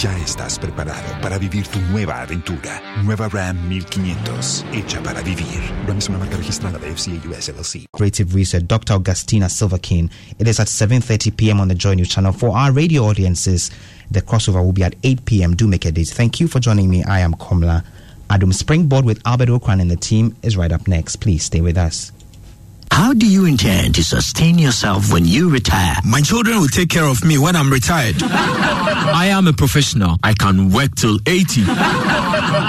Ya estás preparado para vivir tu nueva aventura. Nueva Ram 1500, hecha para vivir. Ram es una marca registrada de FCA US LLC. Creative Research, Dr. Augustina Silverkin. It is at 7.30 p.m. on the Joy News channel. For our radio audiences, the crossover will be at 8 p.m. Do make a date. Thank you for joining me. I am Komla Adam Springboard with Albert Ocran and the team is right up next. Please stay with us. How do you intend to sustain yourself when you retire? My children will take care of me when I'm retired. I am a professional. I can work till 80.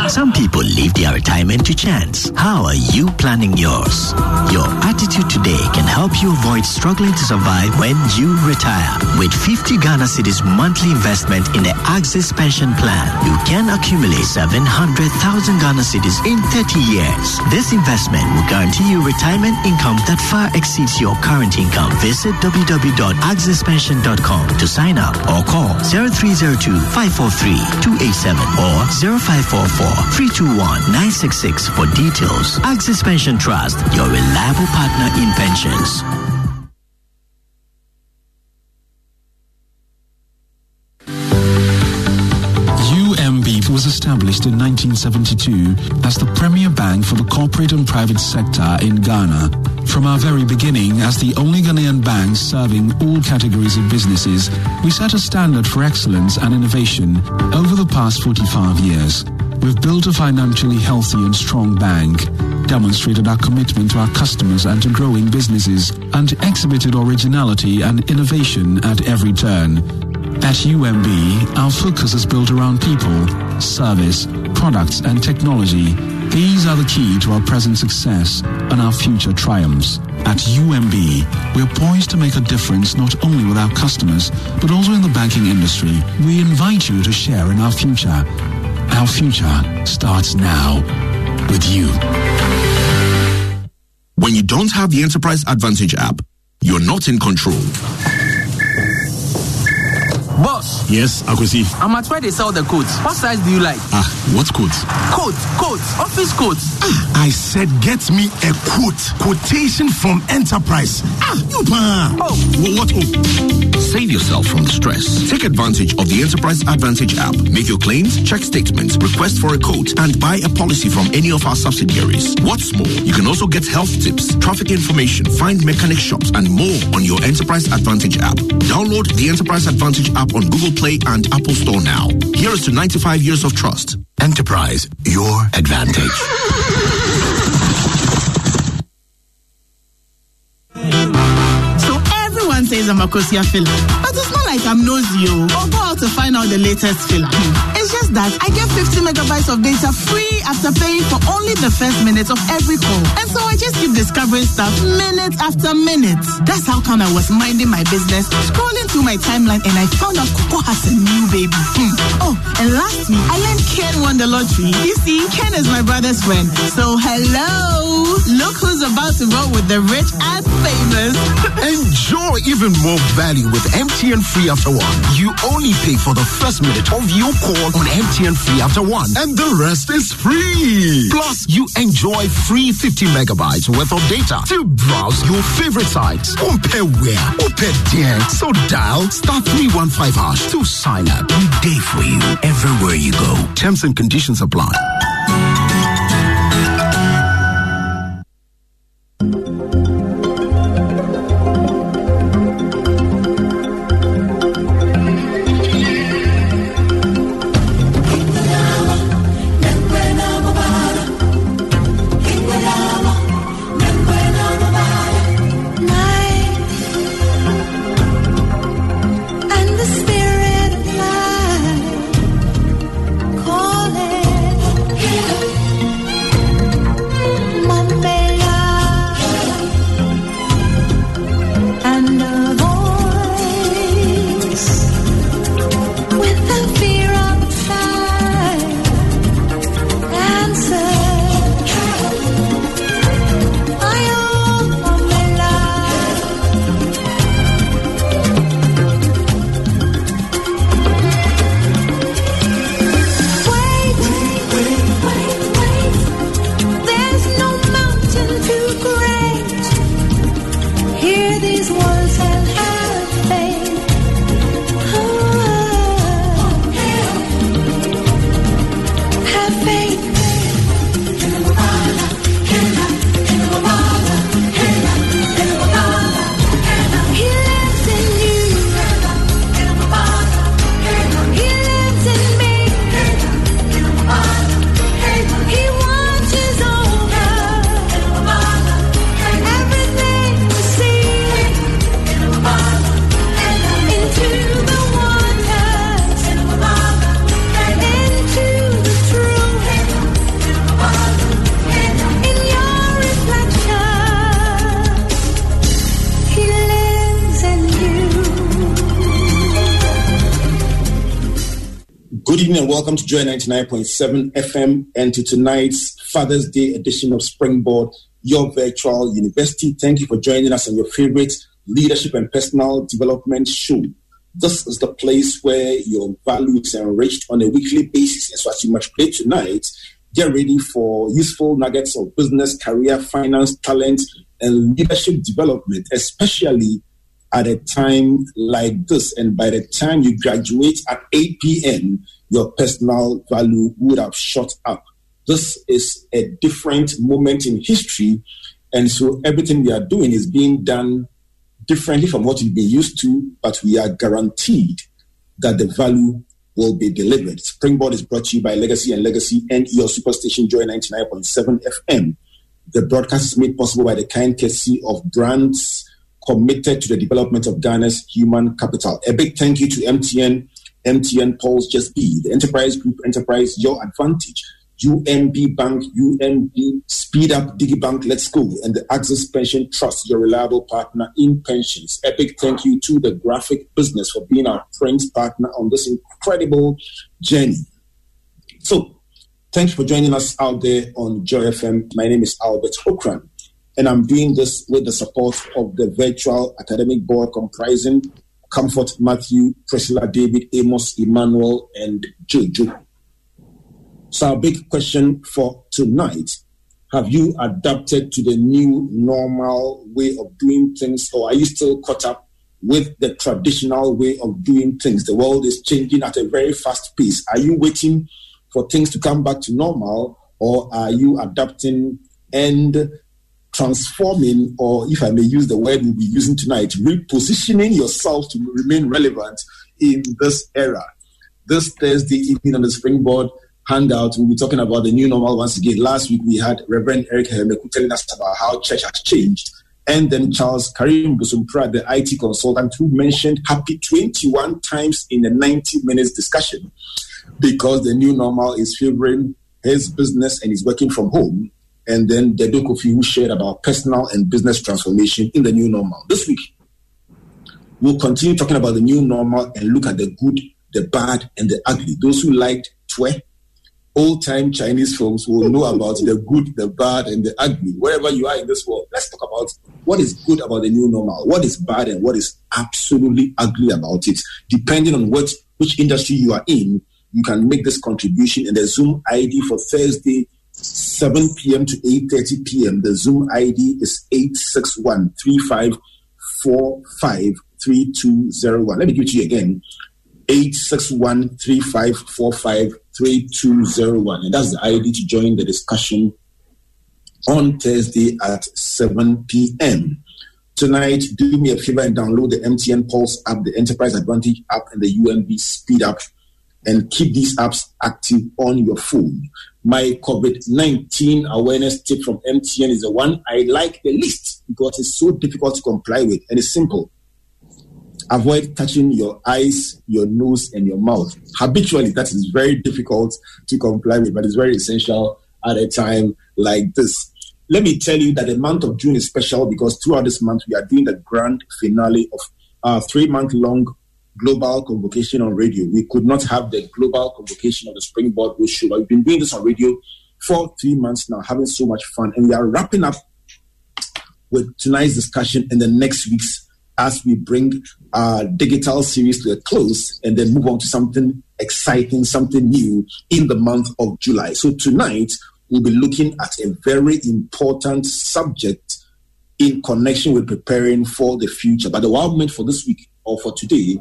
Some people leave their retirement to chance. How are you planning yours? Your attitude today can help you avoid struggling to survive when you retire. With 50 Ghana Cedis monthly investment in the Axis Pension Plan, you can accumulate 700,000 Ghana Cedis in 30 years. This investment will guarantee you retirement income that far exceeds your current income. Visit www.axispension.com to sign up or call 0302 543 287 or 0544 321 966 for details. Axis Pension Trust, your reliable partner in pensions. UMB was established in 1972 as the premier bank for the corporate and private sector in Ghana. From our very beginning, as the only Ghanaian bank serving all categories of businesses, we set a standard for excellence and innovation over the past 45 years. We've built a financially healthy and strong bank, demonstrated our commitment to our customers and to growing businesses, and exhibited originality and innovation at every turn. At UMB, our focus is built around people, service, products, and technology. These are the key to our present success and our future triumphs. At UMB, we're poised to make a difference not only with our customers, but also in the banking industry. We invite you to share in our future. Our future starts now with you. When you don't have the Enterprise Advantage app, you're not in control. Boss. Yes, Akwesi. I'm at where they sell the coats. What size do you like? Ah, what coat? Coat, coats, office coats. Ah, I said get me a quote. Quotation from Enterprise. Ah, you pa. Oh. What? Oh. Save yourself from the stress. Take advantage of the Enterprise Advantage app. Make your claims, check statements, request for a quote, and buy a policy from any of our subsidiaries. What's more, you can also get health tips, traffic information, find mechanic shops, and more on your Enterprise Advantage app. Download the Enterprise Advantage app on Google Play and Apple Store now. Here is to 95 years of trust. Enterprise, your advantage. So everyone says I'm a Kosia filler, like I'm nosy or go out to find out the latest filler. It's just that I get 50 megabytes of data free after paying for only the first minute of every call. And so I just keep discovering stuff minute after minute. That's how come I was minding my business, scrolling through my timeline, and I found out Coco has a new baby. Hmm. Oh, and last week I learned Ken won the lottery. You see, Ken is my brother's friend. So hello, look who's about to roll with the rich and famous. Enjoy even more value with MTN Free After One. You only pay for the first minute of your call on MTN Free After One, and the rest is free. Plus, you enjoy free 50 megabytes worth of data to browse your favorite sites. Compare where, compare there. So dial star 315 hash to sign up. We day for you everywhere you go. Terms and conditions apply. Welcome to Joy 99.7 FM and to tonight's Father's Day edition of Springboard, your virtual university. Thank you for joining us on your favorite leadership and personal development show. This is the place where your value is enriched on a weekly basis. And so, as you play tonight, get ready for useful nuggets of business, career, finance, talent, and leadership development, especially at a time like this. And by the time you graduate at 8 p.m., your personal value would have shot up. This is a different moment in history. And so everything we are doing is being done differently from what you've been used to, but we are guaranteed that the value will be delivered. Springboard is brought to you by Legacy and Legacy and your superstation Joy 99.7 FM. The broadcast is made possible by the kind courtesy of brands committed to the development of Ghana's human capital. A big thank you to MTN, MTN Pulse Just Be, the Enterprise Group Enterprise Your Advantage, UMB Bank, UMB Speed Up DigiBank Let's Go, and the Axis Pension Trust, your reliable partner in pensions. A big thank you to the graphic business for being our friends partner on this incredible journey. So, thanks for joining us out there on Joy FM. My name is Albert Ocran, and I'm doing this with the support of the virtual academic board comprising Comfort Matthew, Priscilla David, Amos Emmanuel, and Jojo. So, our big question for tonight have you adapted to the new normal way of doing things, or are you still caught up with the traditional way of doing things? The world is changing at a very fast pace. Are you waiting for things to come back to normal, or are you adapting and transforming, or if I may use the word we'll be using tonight, repositioning yourself to remain relevant in this era? This Thursday evening on the Springboard, hangout, we'll be talking about the new normal once again. Last week we had Reverend Eric Hermeku telling us about how church has changed. And then Charles Karim Busumpra, the IT consultant, who mentioned happy 21 times in the 90 minutes discussion because the new normal is favoring his business and he's working from home. And then the Kofi, who shared about personal and business transformation in the new normal. This week, we'll continue talking about the new normal and look at the good, the bad, and the ugly. Those who liked Twe, old time Chinese films will know about the good, the bad, and the ugly. Wherever you are in this world, let's talk about what is good about the new normal, what is bad, and what is absolutely ugly about it. Depending on what which industry you are in, you can make this contribution. And the Zoom ID for Thursday, 7 p.m. to 8:30 p.m. The Zoom ID is 861 3545 3201. Let me give it to you again. 861 3545 3201. And that's the ID to join the discussion on Thursday at 7 p.m. Tonight, do me a favor and download the MTN Pulse app, the Enterprise Advantage app, and the UMB Speed app, and keep these apps active on your phone. My COVID 19 awareness tip from MTN is the one I like the least because it's so difficult to comply with and it's simple avoid touching your eyes, your nose, and your mouth. Habitually, that is very difficult to comply with, but it's very essential at a time like this. Let me tell you that the month of June is special because throughout this month, we are doing the grand finale of our three month long global convocation on radio. We could not have the global convocation of the Springboard Bush Show, we've been doing this on radio for three months now, having so much fun. And we are wrapping up with tonight's discussion and the next week's as we bring our digital series to a close and then move on to something exciting, something new in the month of July. So tonight, we'll be looking at a very important subject in connection with preparing for the future. But the wild moment for this week or for today,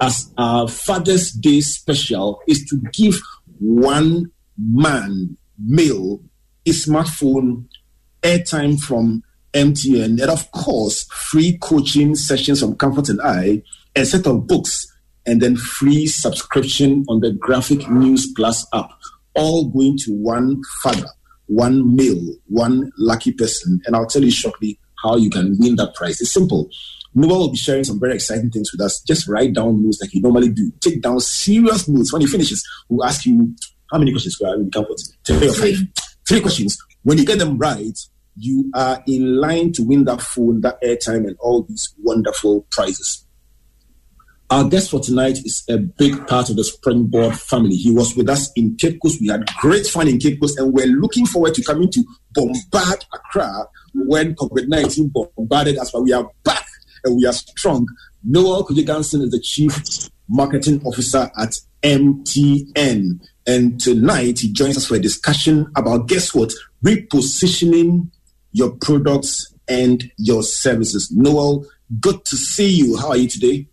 as our Father's Day special, is to give one man, male, a smartphone airtime from MTN, and of course, free coaching sessions from Comfort and I, a set of books, and then free subscription on the Graphic News Plus app, all going to one father, one male, one lucky person. And I'll tell you shortly how you can win that prize. It's simple. Noah will be sharing some very exciting things with us. Just write down notes like you normally do. Take down serious notes. When he finishes, we'll ask you how many questions are in Comfort? Three or five. Three questions. When you get them right, you are in line to win that phone, that airtime, and all these wonderful prizes. Our guest for tonight is a big part of the Springboard family. He was with us in Cape Coast. We had great fun in Cape Coast, and we're looking forward to coming to bombard Accra when COVID 19 bombarded us. But we are back and we are strong. Noel Kojo-Ganson is the Chief Marketing Officer at MTN. And tonight he joins us for a discussion about guess what? Repositioning your products and your services. Noel, good to see you. How are you today?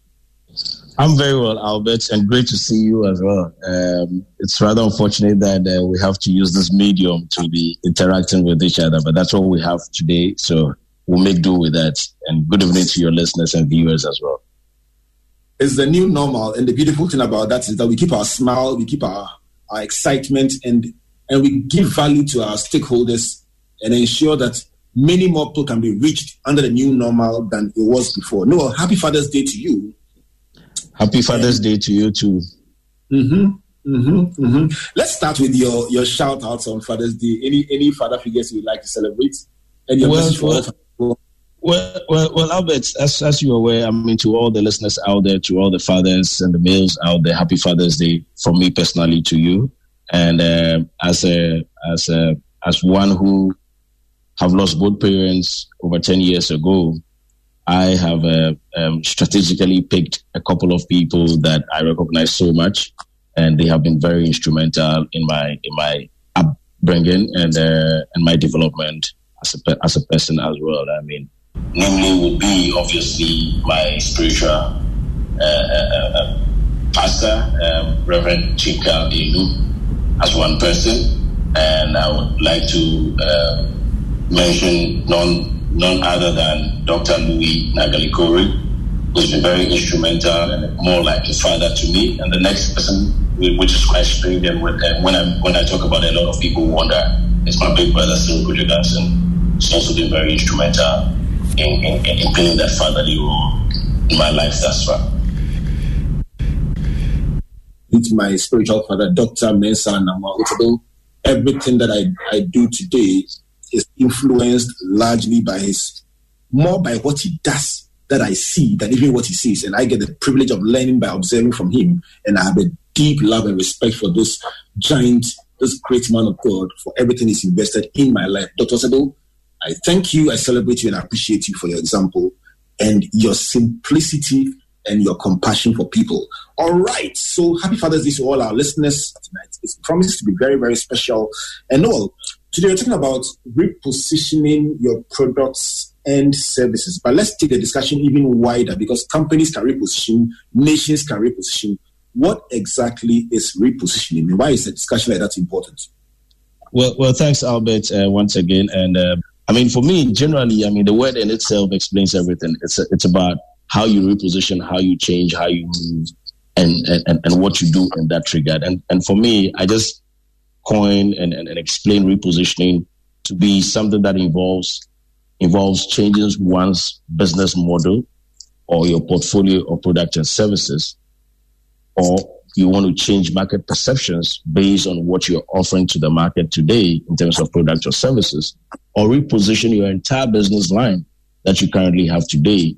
I'm very well, Albert, and great to see you as well. Um, it's rather unfortunate that uh, we have to use this medium to be interacting with each other, but that's what we have today. So we'll make do with that. And good evening to your listeners and viewers as well. It's the new normal, and the beautiful thing about that is that we keep our smile, we keep our, our excitement, and and we give value to our stakeholders and ensure that many more people can be reached under the new normal than it was before. Noel, happy Father's Day to you. Happy Father's Day to you too. Mm-hmm. Mm-hmm, mm-hmm. Let's start with your your shout outs on Father's Day. Any any father figures you'd like to celebrate? Any well, well, well, well, well, Albert, as as you're aware, I mean, to all the listeners out there, to all the fathers and the males out there, Happy Father's Day from me personally to you. And uh, as a as a as one who have lost both parents over ten years ago, I have uh, um, strategically picked a couple of people that I recognize so much, and they have been very instrumental in my in my upbringing and uh, and my development as a as a person as well. I mean, namely would be obviously my spiritual uh, uh, uh pastor, um, Reverend Chika Elu, as one person, and I would like to uh, mention non none other than Dr. Louis Nagalikori, who's been very instrumental and more like a father to me. And the next person, which is quite strange, and when, when, I, when I talk about it, a lot of people wonder, is my big brother, Cyril Johnson. He's also been very instrumental in, in, in playing that fatherly role in my life thus far. With my spiritual father, Dr. Mensa Nama everything that I, I do today is influenced largely by his more by what he does that I see than even what he sees. And I get the privilege of learning by observing from him. And I have a deep love and respect for this giant, this great man of God for everything he's invested in my life. Dr. Sado, I thank you, I celebrate you, and I appreciate you for your example and your simplicity and your compassion for people. All right. So happy Father's Day to all our listeners tonight. It promises to be very, very special. And all, Today, we're talking about repositioning your products and services. But let's take the discussion even wider because companies can reposition, nations can reposition. What exactly is repositioning and why is a discussion like that important? Well, well, thanks, Albert, uh, once again. And uh, I mean, for me, generally, I mean, the word in itself explains everything. It's it's about how you reposition, how you change, how you move, and and, and what you do in that regard. And and for me, I just coin and, and, and explain repositioning to be something that involves involves changing one's business model or your portfolio of products and services, or you want to change market perceptions based on what you're offering to the market today in terms of products or services, or reposition your entire business line that you currently have today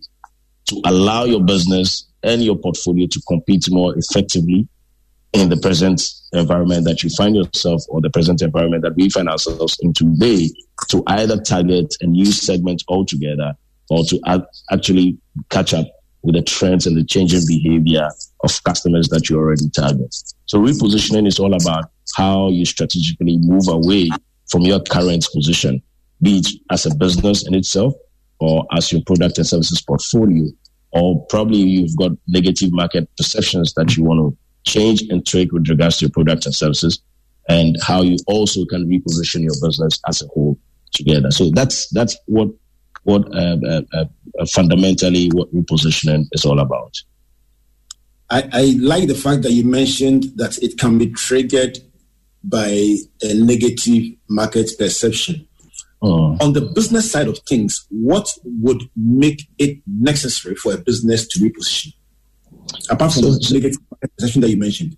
to allow your business and your portfolio to compete more effectively in the present environment that you find yourself or the present environment that we find ourselves in today to either target a new segment altogether or to actually catch up with the trends and the changing behavior of customers that you already target. So repositioning is all about how you strategically move away from your current position, be it as a business in itself or as your product and services portfolio, or probably you've got negative market perceptions that you want to change and trade with regards to your products and services and how you also can reposition your business as a whole together. So that's that's what what uh, uh, uh, fundamentally what repositioning is all about. I, I like the fact that you mentioned that it can be triggered by a negative market perception. Oh. On the business side of things, what would make it necessary for a business to reposition? Apart from so, the negative perception that you mentioned.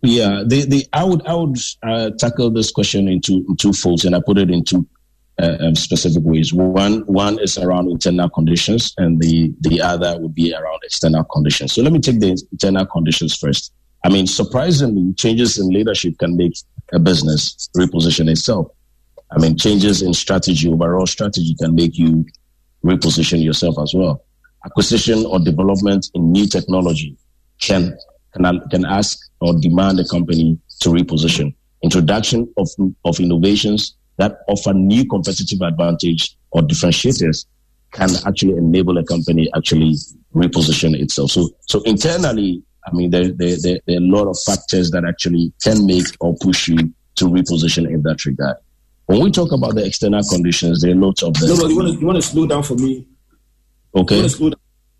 Yeah, the, the I would I would uh, tackle this question in two in two folds, and I put it in two uh, um, specific ways. One one is around internal conditions, and the the other would be around external conditions. So let me take the internal conditions first. I mean, surprisingly, changes in leadership can make a business reposition itself. I mean, changes in strategy, overall strategy, can make you reposition yourself as well. Acquisition or development in new technology can can can ask or demand a company to reposition. Introduction of of innovations that offer new competitive advantage or differentiators can actually enable a company actually reposition itself. So, so internally, I mean, there, there, there, there, are a lot of factors that actually can make or push you to reposition in that regard. When we talk about the external conditions, there are lots of them. No, no, you want to, you want to slow down for me? Okay.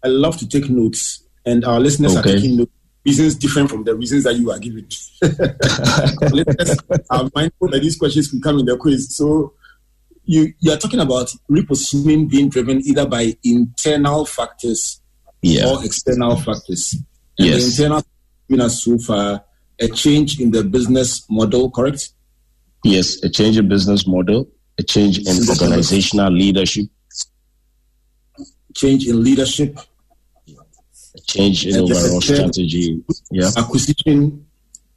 I love to take notes, and our listeners okay. are taking notes reasons different from the reasons that you are giving. Are mindful that these questions will come in the quiz. So you you are talking about repositioning being driven either by internal factors yeah. or external factors. And yes. the internal been as so far a change in the business model, correct? Yes, a change in business model, a change in organizational leadership. Change in leadership, change in overall strategy. Yeah. Acquisition.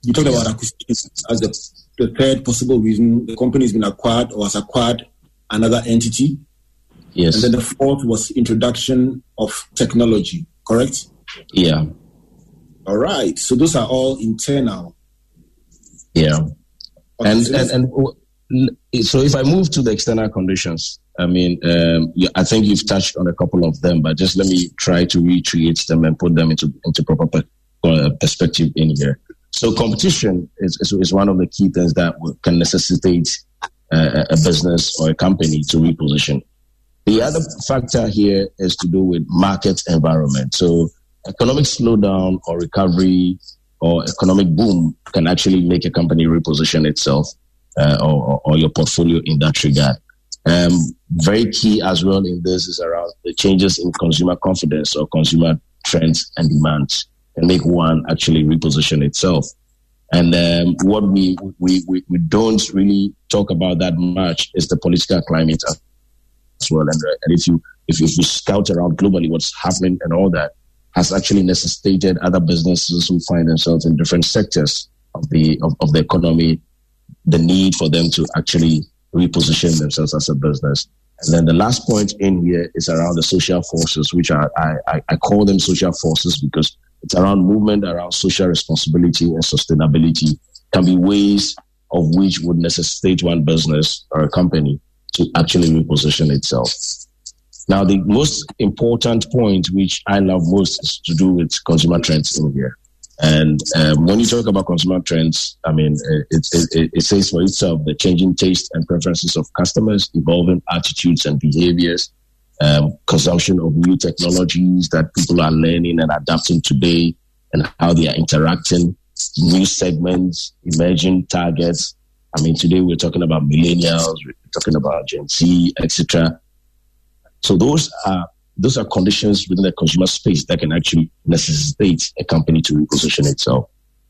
You talked about acquisition as the, the third possible reason the company has been acquired or has acquired another entity. Yes. And then the fourth was introduction of technology, correct? Yeah. All right. So those are all internal. Yeah. Okay, and, and, and so if I move to the external conditions, I mean, um, yeah, I think you've touched on a couple of them, but just let me try to recreate them and put them into into proper uh, perspective in here. So, competition is, is, is one of the key things that can necessitate uh, a business or a company to reposition. The other factor here is to do with market environment. So, economic slowdown or recovery or economic boom can actually make a company reposition itself uh, or, or your portfolio in that regard. Um, very key as well in this is around the changes in consumer confidence or consumer trends and demands and make one actually reposition itself. And um, what we, we, we, we, don't really talk about that much is the political climate as well. And, uh, and if you if, if you scout around globally what's happening and all that has actually necessitated other businesses who find themselves in different sectors of the of, of the economy the need for them to actually reposition themselves as a business. And then the last point in here is around the social forces, which are, I, I, call them social forces because it's around movement around social responsibility and sustainability can be ways of which would necessitate one business or a company to actually reposition itself. Now, the most important point, which I love most, is to do with consumer trends in here. And um, when you talk about consumer trends, I mean, it, it, it, says for itself the changing taste and preferences of customers, evolving attitudes and behaviors, um, consumption of new technologies that people are learning and adapting today, and how they are interacting, new segments, emerging targets. I mean, today we're talking about millennials, we're talking about Gen Z, etc. So those are those are conditions within the consumer space that can actually necessitate a company to reposition itself.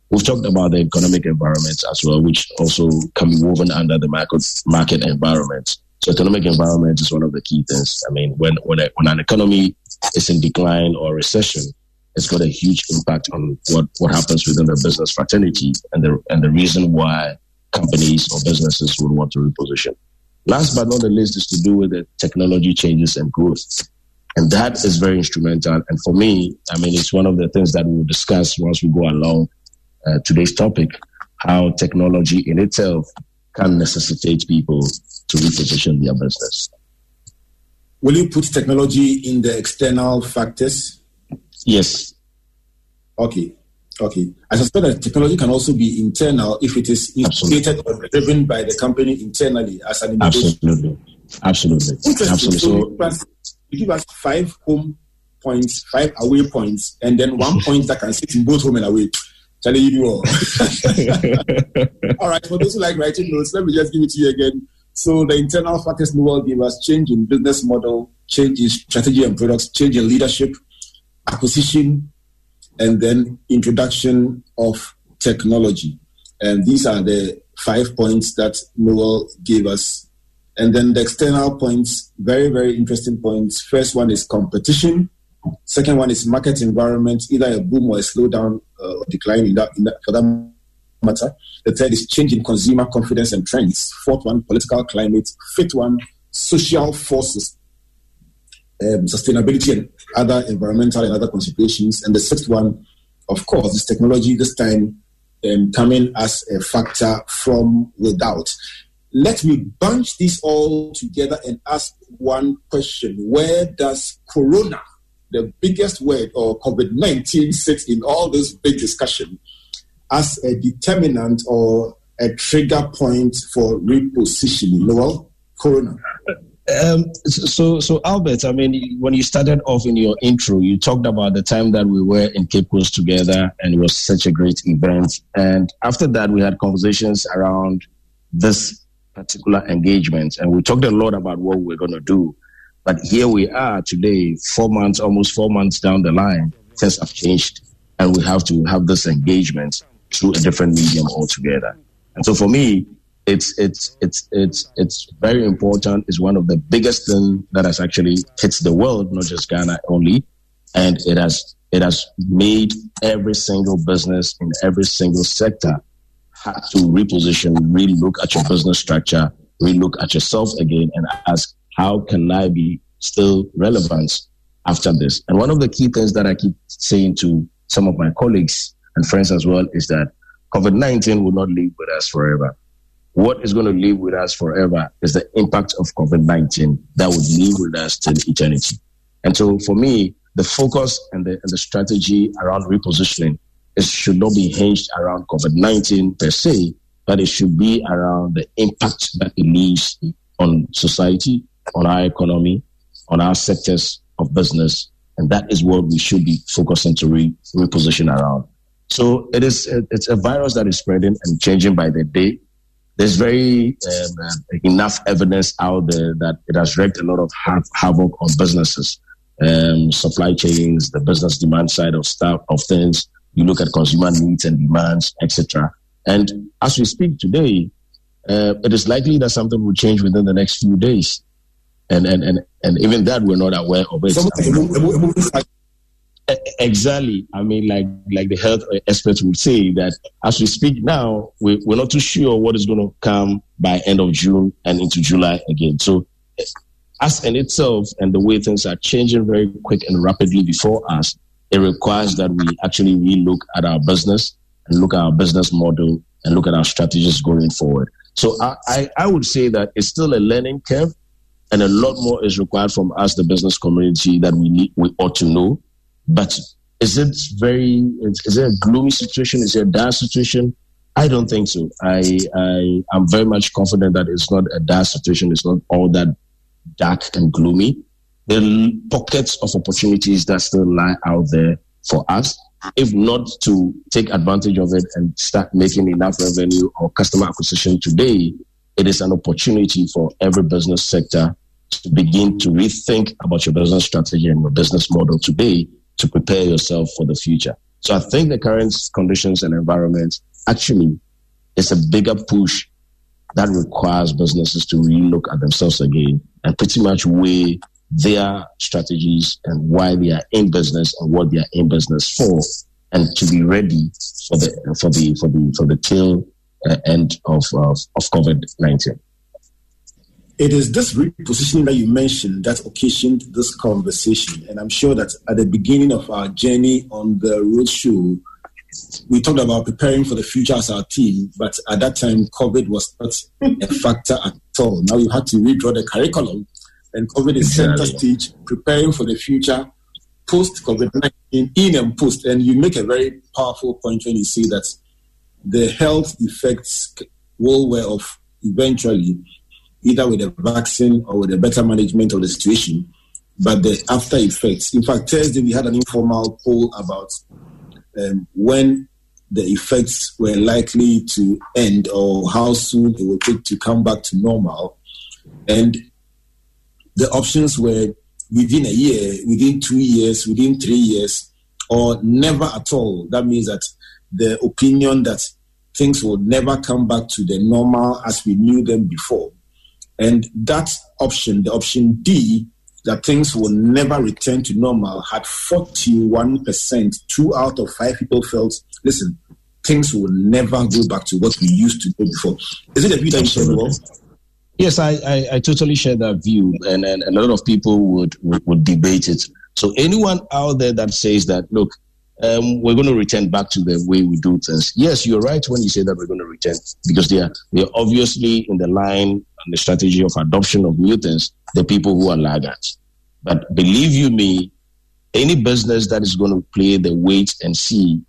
We've talked about the economic environment as well, which also can be woven under the market market environment. So economic environment is one of the key things. I mean, when when, a, when an economy is in decline or recession, it's got a huge impact on what, what happens within the business fraternity and the and the reason why companies or businesses would want to reposition. Last but not the least is to do with the technology changes and growth. And that is very instrumental. And for me, I mean, it's one of the things that we will discuss once we go along uh, today's topic, how technology in itself can necessitate people to reposition their business. Will you put technology in the external factors? Yes. Okay. Okay. I suspect that technology can also be internal if it is instigated or driven by the company internally as an individual. Absolutely. Absolutely. Absolutely. So, you give us five home points, five away points, and then one point that can sit in both home and away. Charlie, you do all. all right, for those who like writing notes, let me just give it to you again. So the internal factors Noel gave us change in business model, change in strategy and products, change in leadership, acquisition, and then introduction of technology. And these are the five points that Noel gave us And then the external points, very, very interesting points. First one is competition. Second one is market environment, either a boom or a slowdown uh, or decline in that, in that, for that matter. The third is change in consumer confidence and trends. Fourth one, political climate. Fifth one, social forces, um, sustainability and other environmental and other considerations. And the sixth one, of course, is technology, this time um, coming as a factor from without. Let me bunch this all together and ask one question. Where does corona, the biggest word, or COVID 19 sit in all this big discussion as a determinant or a trigger point for repositioning? Well, corona. Um, so, so Albert, I mean, when you started off in your intro, you talked about the time that we were in Cape Coast together, and it was such a great event. And after that, we had conversations around this particular engagement, and we talked a lot about what we're going to do. But here we are today, four months, almost four months down the line, things have changed, and we have to have this engagement through a different medium altogether. And so, for me, it's it's it's it's it's very important. It's one of the biggest thing that has actually hit the world, not just Ghana only, and it has it has made every single business in every single sector have to reposition, really look at your business structure, really look at yourself again, and ask how can I be still relevant after this. And one of the key things that I keep saying to some of my colleagues and friends as well is that COVID nineteen will not live with us forever what is going to live with us forever is the impact of COVID 19 that would live with us till eternity. And so for me, the focus and the, and the strategy around repositioning is, should not be hinged around COVID 19 per se, but it should be around the impact that it leaves on society, on our economy, on our sectors of business. And that is what we should be focusing to re- reposition around. So it is, it's a virus that is spreading and changing by the day there's very um, uh, enough evidence out there that it has wreaked a lot of ha- havoc on businesses, um, supply chains, the business demand side of stuff of things. You look at consumer needs and demands, etc. And as we speak today, uh, it is likely that something will change within the next few days, and and and, and even that we're not aware of it. Exactly. I mean, like like the health experts would say that as we speak now, we, we're not too sure what is going to come by end of June and into July again. So, as in itself and the way things are changing very quick and rapidly before us, it requires that we actually relook at our business and look at our business model and look at our strategies going forward. So I, I, I would say that it's still a learning curve and a lot more is required from us, the business community, that we need, we ought to know but is it very? Is it a gloomy situation? Is it a dire situation? I don't think so. I I am very much confident that it's not a dire situation. It's not all that dark and gloomy. Are pockets of opportunities that still lie out there for us. If not to take advantage of it and start making enough revenue or customer acquisition today, it is an opportunity for every business sector to begin to rethink about your business strategy and your business model today to prepare yourself for the future. So I think the current conditions and environment actually is a bigger push that requires businesses to relook at themselves again and pretty much weigh their strategies and why they are in business and what they are in business for, and to be ready for the for the for the for the tail uh, end of of, of COVID nineteen. It is this repositioning that you mentioned that occasioned this conversation. And I'm sure that at the beginning of our journey on the roadshow, we talked about preparing for the future as our team, but at that time, COVID was not a factor at all. Now you had to redraw the curriculum, and COVID is center stage, preparing for the future post COVID 19, in and post. And you make a very powerful point when you say that the health effects will wear off eventually either with a vaccine or with a better management of the situation. But the after effects. In fact, Thursday we had an informal poll about um, when the effects were likely to end or how soon it would take to come back to normal. And the options were within a year, within two years, within three years, or never at all. That means that the opinion that things will never come back to the normal as we knew them before And that option, the option D, that things will never return to normal, had 41%. Two out of five people felt, listen, things will never go back to what we used to do before. Is it a view that you? Yes, I, I, I, totally share that view, and, and a lot of people would, would, would debate it. So anyone out there that says that, look, um, we're going to return back to the way we do things. Yes, you're right when you say that we're going to return because they are they are obviously in the line and the strategy of adoption of new things. The people who are laggards, but believe you me, any business that is going to play the wait and see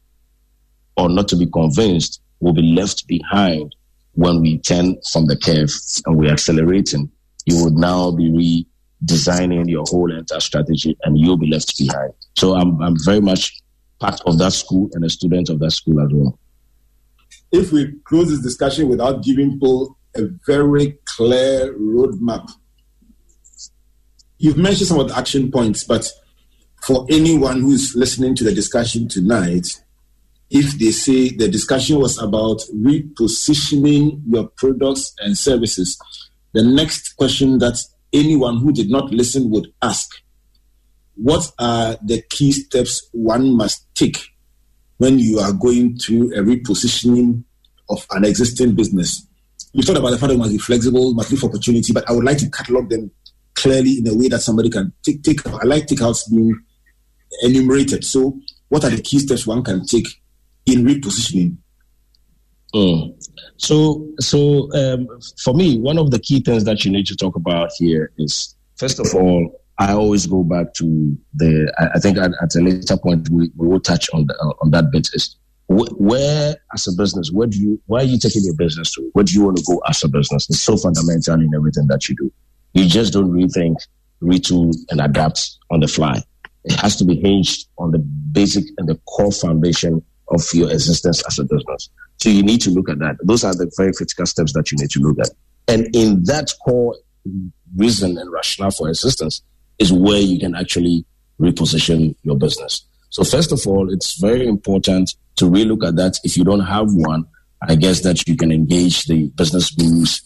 or not to be convinced will be left behind when we turn from the curve and we're accelerating. You would now be redesigning your whole entire strategy and you'll be left behind. So I'm, I'm very much part of that school and a student of that school as well. If we close this discussion without giving people a very clear roadmap, you've mentioned some of the action points, but for anyone who's listening to the discussion tonight, if they say the discussion was about repositioning your products and services, the next question that anyone who did not listen would ask what are the key steps one must take when you are going through a repositioning of an existing business? You talked about the fact that it must be flexible, must look for opportunity, but I would like to catalog them clearly in a way that somebody can take. take I like takeouts being enumerated. So, what are the key steps one can take in repositioning? Mm. So, so um, for me, one of the key things that you need to talk about here is, first of all, I always go back to the. I, think at, at, a later point we, we will touch on the, on that bit. Is where as a business, where do you where are you taking your business to? Where do you want to go as a business? It's so fundamental in everything that you do. You just don't rethink, retool, and adapt on the fly. It has to be hinged on the basic and the core foundation of your existence as a business. So you need to look at that. Those are the very critical steps that you need to look at. And in that core reason and rationale for existence, is where you can actually reposition your business. So first of all, it's very important to relook at that. If you don't have one, I guess that you can engage the business gurus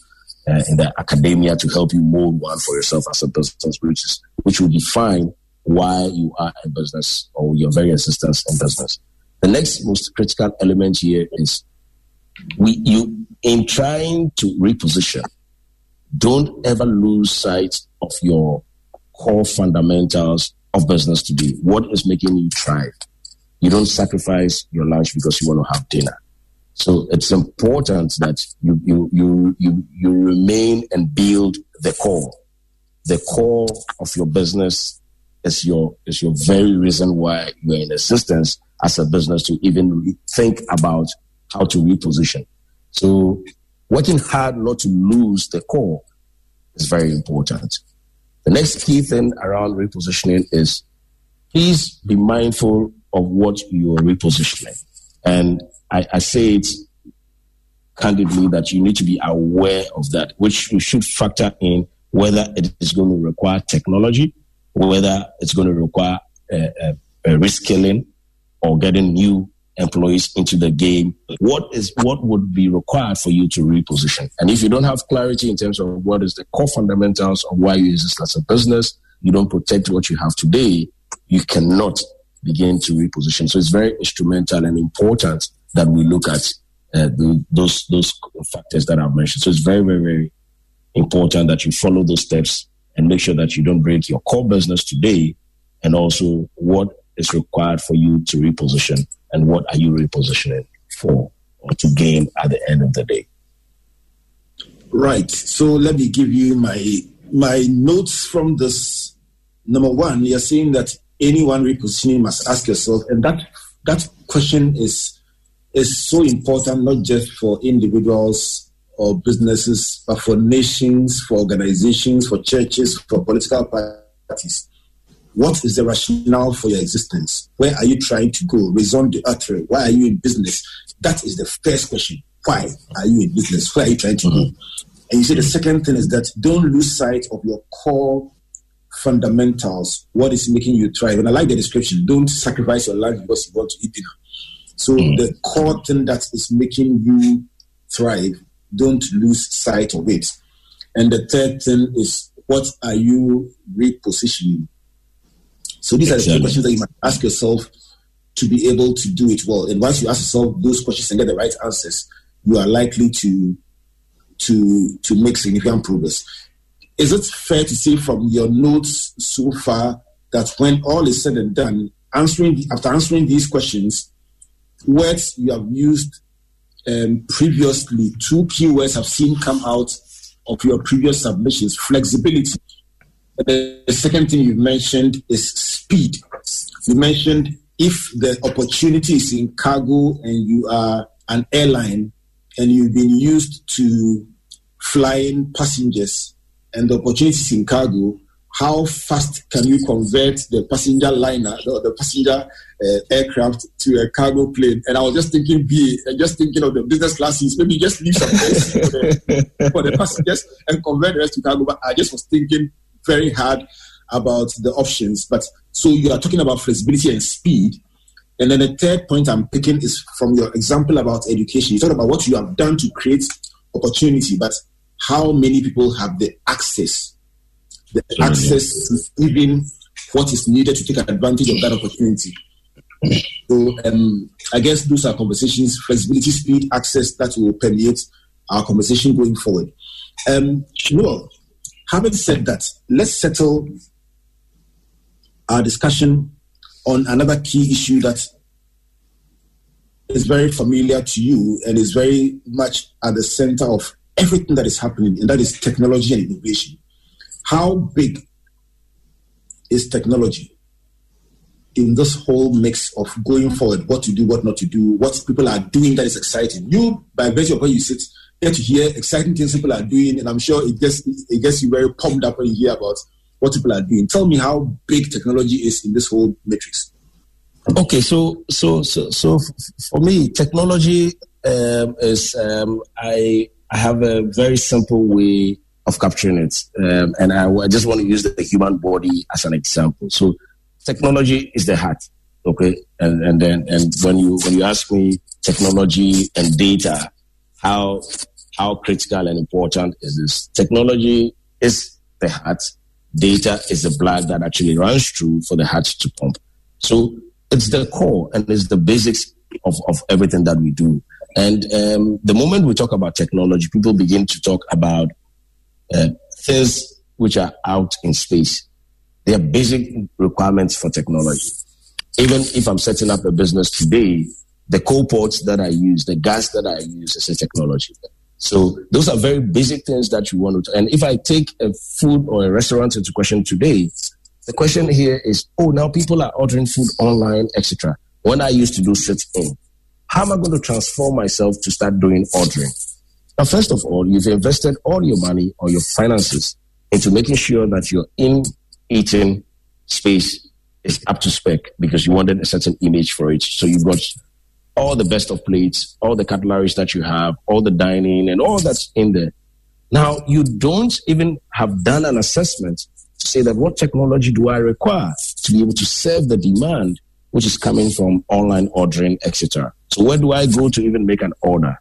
uh, in the academia to help you mold one for yourself as a business, which is which will define why you are a business or your very existence in business. The next most critical element here is we you in trying to reposition, don't ever lose sight of your core fundamentals of business today. What is making you thrive? You don't sacrifice your lunch because you want to have dinner. So it's important that you, you, you, you, you remain and build the core. The core of your business is your, is your very reason why you're in existence as a business to even think about how to reposition. So working hard not to lose the core is very important. The next key thing around repositioning is please be mindful of what you're repositioning. And I, I say it candidly that you need to be aware of that, which you should factor in whether it is going to require technology, whether it's going to require uh, uh, reskilling or getting new employees into the game. What is what would be required for you to reposition? And if you don't have clarity in terms of what is the core fundamentals of why you exist as a business, you don't protect what you have today, you cannot begin to reposition. So it's very instrumental and important that we look at uh, the, those those factors that I've mentioned. So it's very very very important that you follow those steps and make sure that you don't break your core business today, and also what is required for you to reposition and what are you repositioning for or to gain at the end of the day. Right. So let me give you my my notes from this. Number one, you're saying that anyone repositioning must ask yourself, and that that question is is so important not just for individuals or businesses, but for nations, for organizations, for churches, for political parties. What is the rationale for your existence? Where are you trying to go? Raison d'etre. Why are you in business? That is the first question. Why are you in business? Where are you trying to mm-hmm. go? And you say the second thing is that don't lose sight of your core fundamentals. What is making you thrive? And I like the description. Don't sacrifice your life because you want to eat dinner. So mm-hmm. the core thing that is making you thrive, don't lose sight of it. And the third thing is, what are you repositioning? So these exactly. are the three questions that you might ask yourself to be able to do it well. And once you ask yourself those questions and get the right answers, you are likely to to to make significant progress. Is it fair to say from your notes so far that when all is said and done, answering after answering these questions, words you have used um, previously, two keywords have seen come out of your previous submissions: flexibility. The second thing you mentioned is speed. You mentioned if the opportunity is in cargo and you are an airline and you've been used to flying passengers and the opportunities in cargo, how fast can you convert the passenger liner or the passenger uh, aircraft to a cargo plane? And I was just thinking, be just thinking of the business classes. Maybe just leave some for the, for the passengers and convert the rest to cargo. But I just was thinking very hard about the options. But so you are talking about flexibility and speed. And then the third point I'm picking is from your example about education. You talk about what you have done to create opportunity, but how many people have the access, the access to even what is needed to take advantage of that opportunity. So um, I guess those are conversations, flexibility, speed, access that will permeate our conversation going forward. Um, Noel, having said that, let's settle our discussion on another key issue that is very familiar to you and is very much at the center of everything that is happening, and that is technology and innovation. How big is technology in this whole mix of going forward, what to do, what not to do, what people are doing that is exciting? You, by virtue of where you sit, get to hear exciting things people are doing, and I'm sure it gets it gets you very pumped up when you hear about what people are doing. Tell me how big technology is in this whole matrix. Okay, so so so so for me, technology um, is um, I I have a very simple way of capturing it, um, and I, I, just want to use the human body as an example. So, technology is the heart, okay, and and then and when you when you ask me technology and data, how how critical and important is this? Technology is the heart. Data is the blood that actually runs through for the heart to pump. So it's the core and it's the basics of, of everything that we do. And um, the moment we talk about technology, people begin to talk about uh, things which are out in space. They are basic requirements for technology. Even if I'm setting up a business today, the coal ports that I use, the gas that I use is a technology. So those are very basic things that you want to. And if I take a food or a restaurant into question today, the question here is, oh, now people are ordering food online, etc. When I used to do sit in, how am I going to transform myself to start doing ordering? Now, first of all, you've invested all your money or your finances into making sure that your in eating space is up to spec because you wanted a certain image for it. So you brought all the best of plates, all the cutlery that you have, all the dining, and all that's in there. Now, you don't even have done an assessment to say that what technology do I require to be able to serve the demand which is coming from online ordering, etc. So where do I go to even make an order?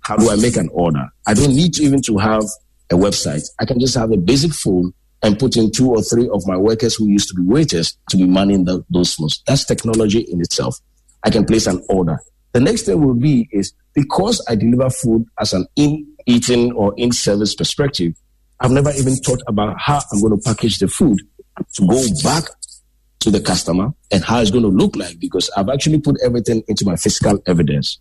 How do I make an order? I don't need to even to have a website. I can just have a basic phone and put in two or three of my workers who used to be waiters to be manning the, those phones. That's technology in itself. I can place an order. The next thing will be is because I deliver food as an in eating or in service perspective, I've never even thought about how I'm going to package the food to go back to the customer and how it's going to look like because I've actually put everything into my physical evidence.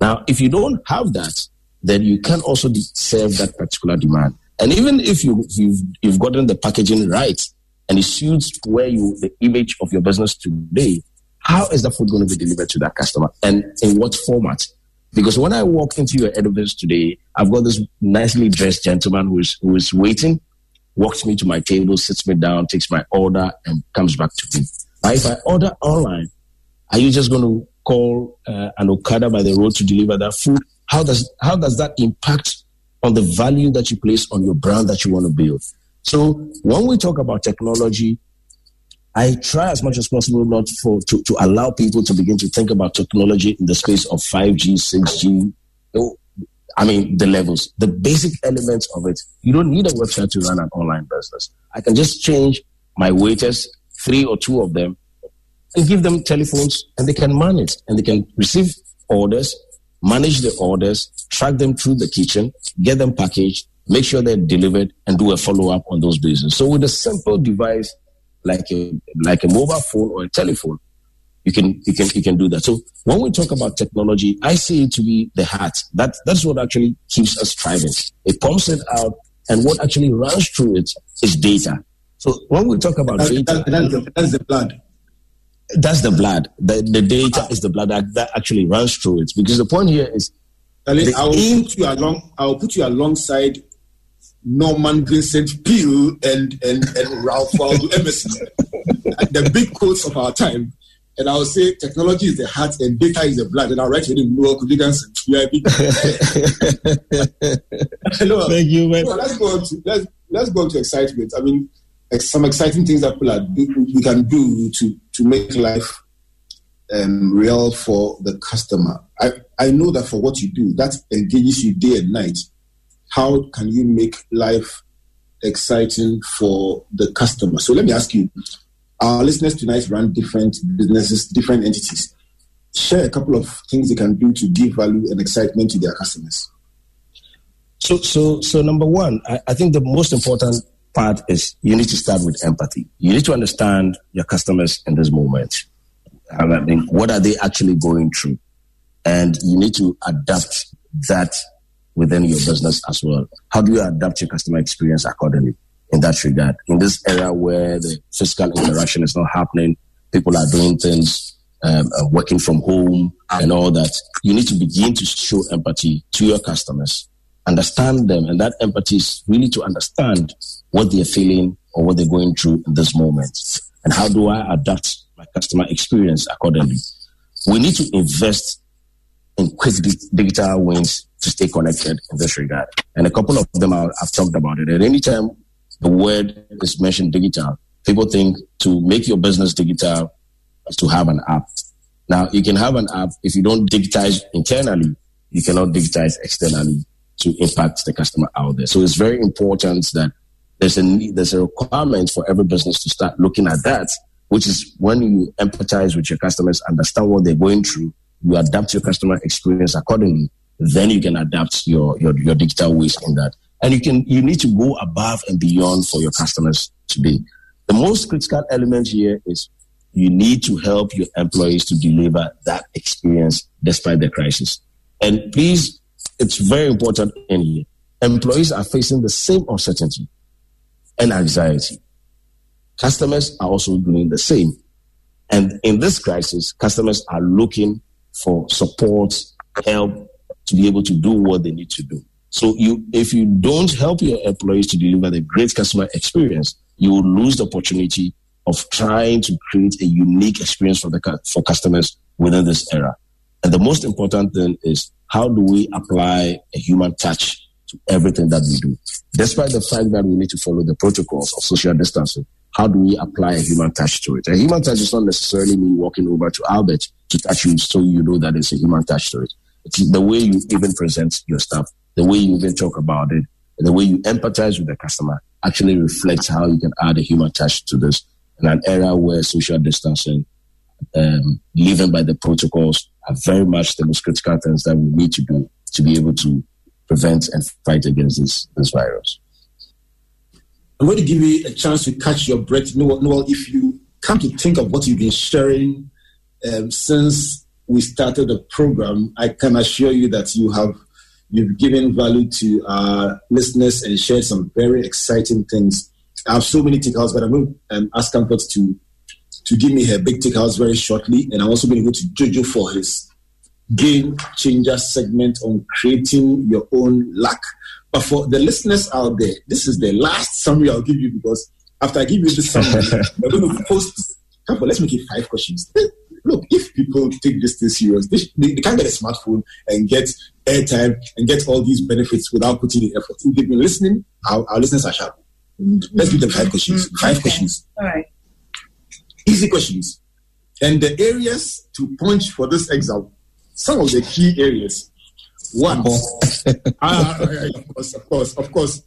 Now, if you don't have that, then you can also serve that particular demand. And even if you, you've, you've gotten the packaging right and it suits where you, the image of your business today, how is the food going to be delivered to that customer and in what format? Because when I walk into your edifice today, I've got this nicely dressed gentleman who is, who is waiting walks me to my table, sits me down, takes my order, and comes back to me. Now, if I order online, are you just going to call uh, an Okada by the road to deliver that food? How does how does that impact on the value that you place on your brand that you want to build? So when we talk about technology, I try as much as possible not for to, to allow people to begin to think about technology in the space of 5G, 6G. I mean, the levels, the basic elements of it. You don't need a website to run an online business. I can just change my waiters, three or two of them, and give them telephones and they can manage and they can receive orders, manage the orders, track them through the kitchen, get them packaged, make sure they're delivered, and do a follow up on those business. So with a simple device like a like a mobile phone or a telephone, you can you can you can do that. So when we talk about technology, I see it to be the heart. That that's what actually keeps us thriving. It pumps it out, and what actually runs through it is data. So when we talk about That's, data, that- that's the, that's the blood. that's the blood. The, the data is the blood that, that actually runs through it. Because the point here is, Darling, The I will put you along. I will put you alongside Norman Vincent Peale and and and Ralph Waldo Emerson, the big quotes of our time. And I will say technology is the heart and data is the blood. And I'll write it in Noel Kojo-Ganson. You are a big. Hello. Thank you, man. So let's go on to let's let's go on to excitement. I mean, some exciting things that people are do, we can do to to make life um, real for the customer. I, I know that for what you do, that engages you day and night. How can you make life exciting for the customer? So let me ask you, our listeners tonight run different businesses, different entities. Share a couple of things they can do to give value and excitement to their customers. so so so number one, I, I think the most important part is you need to start with empathy. You need to understand your customers in this moment. I mean, what are they actually going through? And you need to adapt that within your business as well. How do you adapt your customer experience accordingly in that regard? In this era where the physical interaction is not happening, people are doing things, um, uh, working from home and all that, you need to begin to show empathy to your customers, understand them. And that empathy is really to understand what they're feeling or what they're going through in this moment. And how do I adapt my customer experience accordingly? We need to invest in quick digital wins stay connected in this regard. And a couple of them I- I've talked about it. At any time the word is mentioned digital, people think to make your business digital is to have an app. Now you can have an app if you don't digitize internally, you cannot digitize externally to impact the customer out there. So it's very important that there's a need, there's a requirement for every business to start looking at that, which is when you empathize with your customers, understand what they're going through, you adapt your customer experience accordingly, then you can adapt your, your, your digital ways in that. And you can, you need to go above and beyond for your customers today. The most critical element here is you need to help your employees to deliver that experience despite the crisis. And please, it's very important in here. Employees are facing the same uncertainty and anxiety. Customers are also doing the same. And in this crisis, customers are looking for support, help to be able to do what they need to do. So you, if you don't help your employees to deliver the great customer experience, you will lose the opportunity of trying to create a unique experience for the for customers within this era. And the most important thing is how do we apply a human touch to everything that we do? Despite the fact that we need to follow the protocols of social distancing, how do we apply a human touch to it? A human touch is not necessarily me walking over to Albert to touch you so you know that it's a human touch to it. The way you even present your stuff, the way you even talk about it, the way you empathize with the customer actually reflects how you can add a human touch to this in an era where social distancing, um, living by the protocols are very much the most critical things that we need to do to be able to prevent and fight against this, this virus. I'm going to give you a chance to catch your breath. Noel, Noel if you come to think of what you've been sharing um, since we started a program, I can assure you that you have you've given value to our listeners and shared some very exciting things. I have so many takeouts, but I'm going to um, ask Comfort to to give me her big takeouts very shortly, and I'm also going to go to Jojo for his game changer segment on creating your own luck. But for the listeners out there, this is the last summary I'll give you because after I give you this summary, we're going to post. Comfort, let's make it five questions. Look, if people take this thing serious, they, they, they can't get a smartphone and get airtime and get all these benefits without putting in effort. If they've been listening, our, our listeners are sharp. Let's give them five questions. Five questions. All right. Easy questions. And the areas to punch for this exam, some of the key areas. One, ah, of course, of course, of course.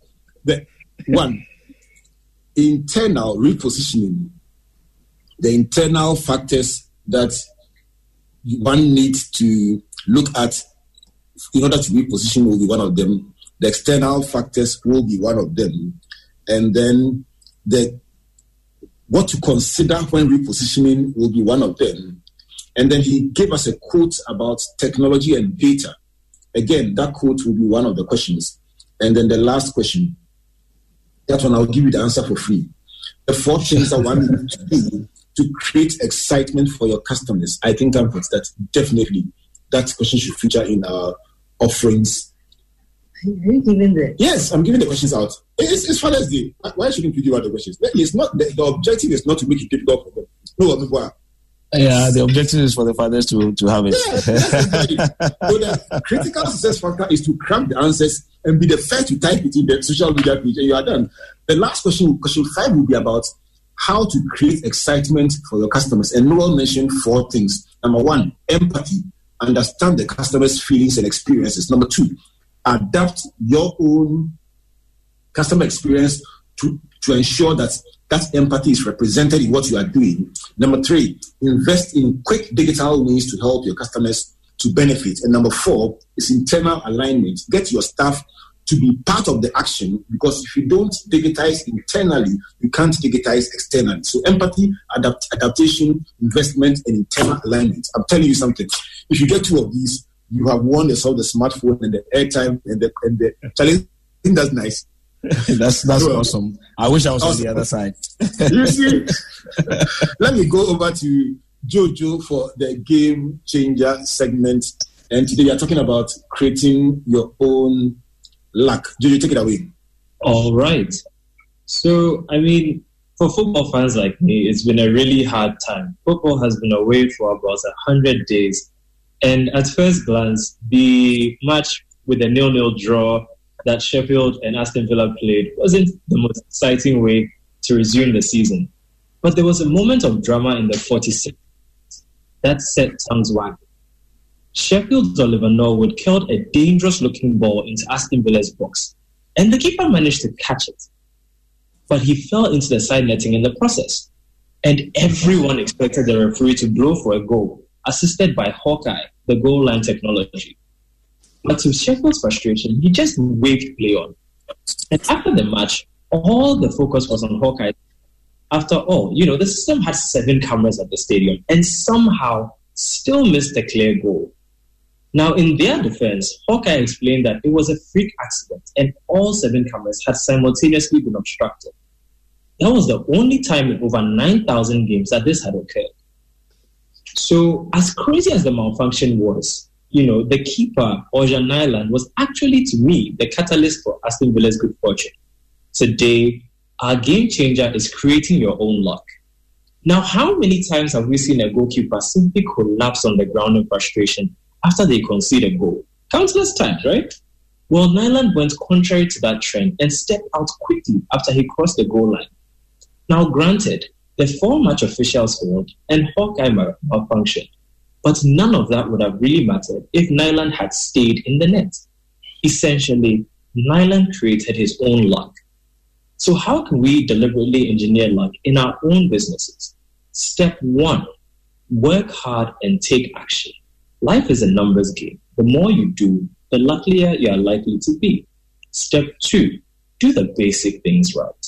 The one internal repositioning, the internal factors that one needs to look at in order to be positioned will be one of them. The external factors will be one of them, and then the what to consider when repositioning will be one of them. And then he gave us a quote about technology and data. Again, that quote will be one of the questions. And then the last question, that one I'll give you the answer for free. The four things that one needs to do to create excitement for your customers. I think I'm that definitely that question should feature in our offerings. Are you giving the? Yes, I'm giving the questions out. It's, it's Father's Day. Why shouldn't you give out the questions? It's not the, the objective is not to make it difficult for them. No, people are. Yeah, the objective is for the fathers to, to have it. Yeah, so the critical success factor is to cram the answers and be the first to type it in the social media page, and you are done. The last question, question five, will be about how to create excitement for your customers. And Noel mentioned four things. Number one, empathy. Understand the customer's feelings and experiences. Number two, adapt your own customer experience to, to ensure that that empathy is represented in what you are doing. Number three, invest in quick digital means to help your customers to benefit. And number four is internal alignment. Get your staff to be part of the action because if you don't digitize internally, you can't digitize externally. So empathy, adapt, adaptation, investment, and internal alignment. I'm telling you something. If you get two of these, you have won yourself the smartphone and the airtime and the and the challenge. I think that's nice. that's that's awesome. I wish I was awesome. on the other side. you see, let me go over to Jojo for the game changer segment. And today we are talking about creating your own luck. Jojo, take it away. All right. So, I mean, for football fans like me, it's been a really hard time. Football has been away for about 100 days. And at first glance, the match with a nil-nil draw that Sheffield and Aston Villa played wasn't the most exciting way to resume the season. But there was a moment of drama in the 46th that set tongues wagging. Sheffield's Oliver Norwood killed a dangerous looking ball into Aston Villa's box, and the keeper managed to catch it. But he fell into the side netting in the process, and everyone expected the referee to blow for a goal, assisted by Hawkeye, the goal line technology. But to Sheffield's frustration, he just waved play on. And after the match, all the focus was on Hawkeye. After all, you know, the system had seven cameras at the stadium and somehow still missed a clear goal. Now, in their defense, Hawkeye explained that it was a freak accident and all seven cameras had simultaneously been obstructed. That was the only time in over 9,000 games that this had occurred. So, as crazy as the malfunction was, you know, the keeper, Orjan Nyland, was actually, to me, the catalyst for Aston Villa's good fortune. Today, our game changer is creating your own luck. Now, how many times have we seen a goalkeeper simply collapse on the ground in frustration after they concede a goal? Countless times, right? Well, Nyland went contrary to that trend and stepped out quickly after he crossed the goal line. Now, granted, the four match officials failed and Hawkeye malfunctioned, but none of that would have really mattered if Nyland had stayed in the net. Essentially, Nyland created his own luck. So, how can we deliberately engineer luck in our own businesses? Step one work hard and take action. Life is a numbers game. The more you do, the luckier you are likely to be. Step two do the basic things right.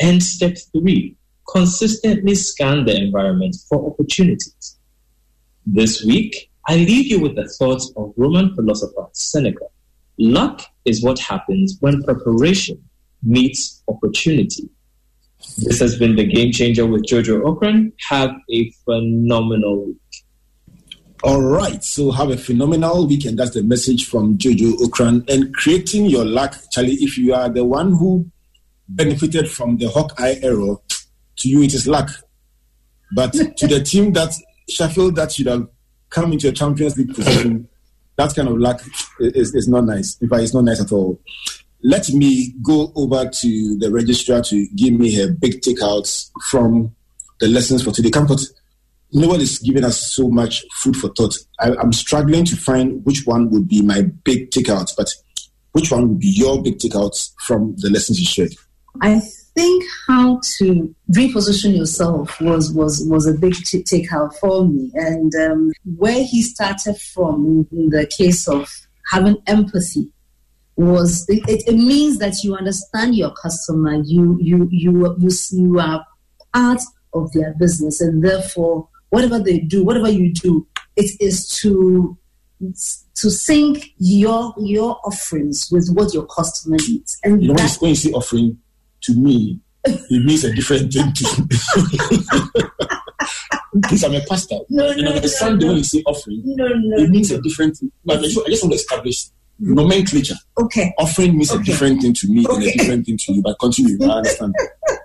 And step three consistently scan the environment for opportunities. This week, I leave you with the thoughts of Roman philosopher Seneca. Luck is what happens when preparation meets opportunity. This has been the game changer with Jojo Ocran. Have a phenomenal week. All right, so have a phenomenal weekend. That's the message from Jojo Ocran. And creating your luck, Charlie, if you are the one who benefited from the Hawkeye error, to you it is luck. But to the team that Sheffield that should have come into a Champions League position, that kind of luck is, is not nice. In fact, it's not nice at all. Let me go over to the registrar to give me her big takeouts from the lessons for today. Comfort, no one is giving us so much food for thought. I, am struggling to find which one would be my big takeout, but which one would be your big takeout from the lessons you shared? I think how to reposition yourself was was was a big t- takeout for me, and um, where he started from in the case of having empathy was it, it, means that you understand your customer, you you you you you are part of their business, and therefore whatever they do, whatever you do, it is to to sync your your offerings with what your customer needs. And you know, when you say offering, to me, it means a different thing to me. Because I'm a pastor. No, and no, a no, no. when you say offering, No, no, it means a different thing. But I just I just want to establish nomenclature. Okay. Offering means a different thing to me and Okay. a different thing to you. But continue, I understand.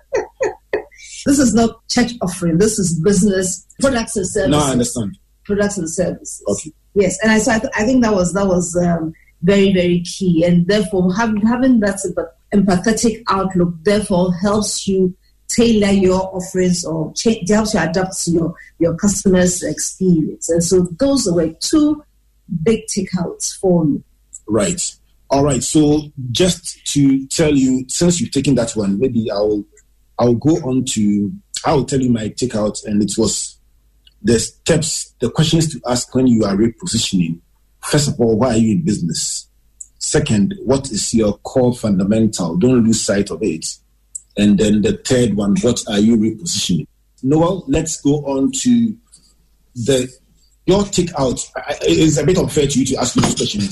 This is not church offering. This is business products and services. Now I understand. Products and services. Okay. Yes, and I so I, th- I think that was that was um, very very key, and therefore having having that empathetic outlook therefore helps you tailor your offerings or change, helps you adapt to your your customers' experience. And so those were two big takeouts for me. Right. All right. So just to tell you, since you've taken that one, maybe I'll I'll go on to I'll tell you my takeout, and it was the steps, the questions to ask when you are repositioning. First of all, why are you in business? Second, what is your core fundamental? Don't lose sight of it. And then the third one, what are you repositioning? Noel, let's go on to the your takeout. It's a bit unfair to you to ask me this question,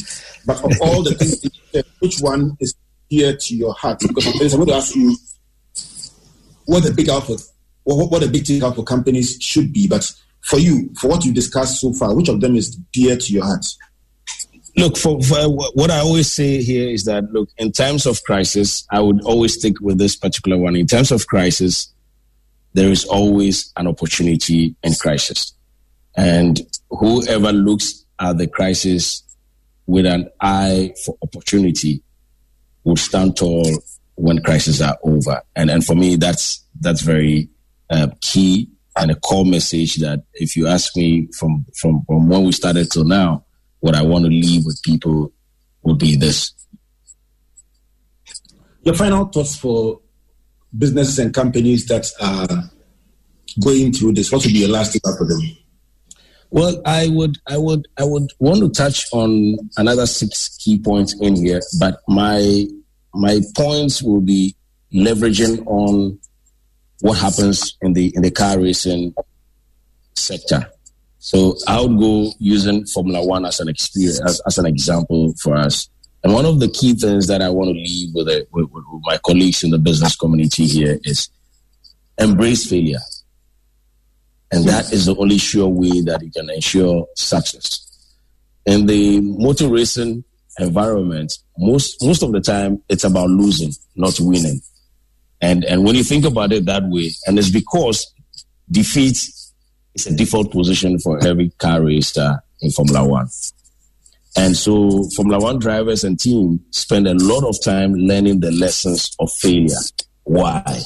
but of all the things, which one is dear to your heart? Because I'm going to ask you what the big output, what, what the big takeout for companies should be. But for you, for what you discussed so far, which of them is dear to your heart? Look, for, for what I always say here is that look, in times of crisis, I would always stick with this particular one. In times of crisis, there is always an opportunity in crisis, and whoever looks at the crisis with an eye for opportunity will stand tall when crises are over. And and for me, that's that's very uh, key and a core message that if you ask me from from from when we started till now, what I want to leave with people would be this. Your final thoughts for businesses and companies that are going through this. What would be your last takeout for them? Well, I would, I would, I would want to touch on another six key points in here, but my my points will be leveraging on what happens in the in the car racing sector. So I would go using Formula One as an experience, as, as an example for us. And one of the key things that I want to leave with, with with my colleagues in the business community here is embrace failure. And that is the only sure way that you can ensure success. In the motor racing environment, most most of the time it's about losing, not winning. And and when you think about it that way, and it's because defeat is a default position for every car racer in Formula One. And so Formula One drivers and team spend a lot of time learning the lessons of failure. Why?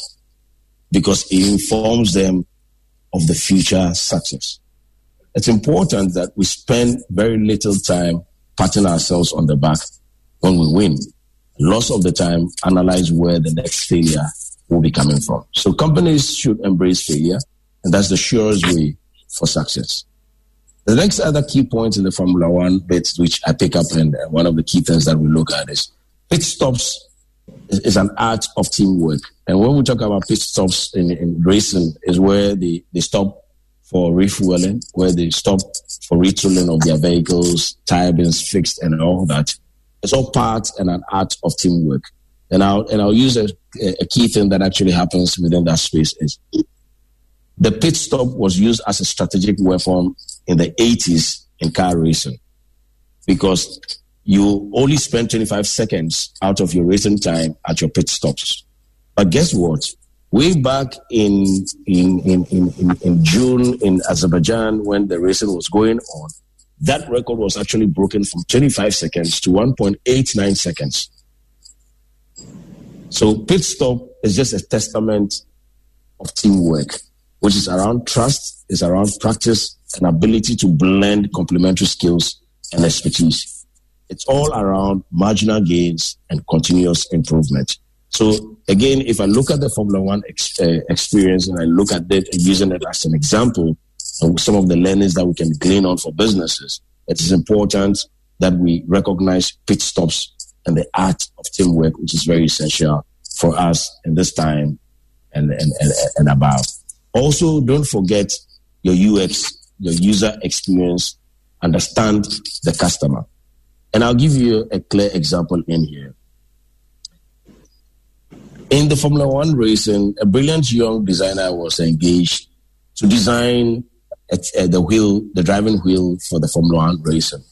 Because it informs them of the future success. It's important that we spend very little time patting ourselves on the back when we win. Lots of the time, analyze where the next failure will be coming from. So companies should embrace failure, and that's the surest way for success. The next other key point in the Formula One bit, which I pick up, and uh, one of the key things that we look at is pit stops is, an art of teamwork. And when we talk about pit stops in, in racing, is where they, they stop for refueling, where they stop for retooling of their vehicles, tire beings fixed, and all that. It's all part and an art of teamwork. And I'll and I'll use a, a key thing that actually happens within that space is the pit stop was used as a strategic weapon in the 80s in car racing because you only spend 25 seconds out of your racing time at your pit stops. But guess what? Way back in in, in, in, in, June in Azerbaijan, when the racing was going on, that record was actually broken from 25 seconds to 1.89 seconds. So pit stop is just a testament of teamwork, which is around trust, is around practice and ability to blend complementary skills and expertise. It's all around marginal gains and continuous improvement. So again, if I look at the Formula One ex- uh, experience and I look at it and using it as an example of some of the learnings that we can glean on for businesses, it is important that we recognize pit stops and the art of teamwork, which is very essential for us in this time and, and, and, and above. Also, don't forget your UX, your user experience, understand the customer. And I'll give you a clear example in here. In the Formula One racing, a brilliant young designer was engaged to design the wheel, the driving wheel for the Formula One racing.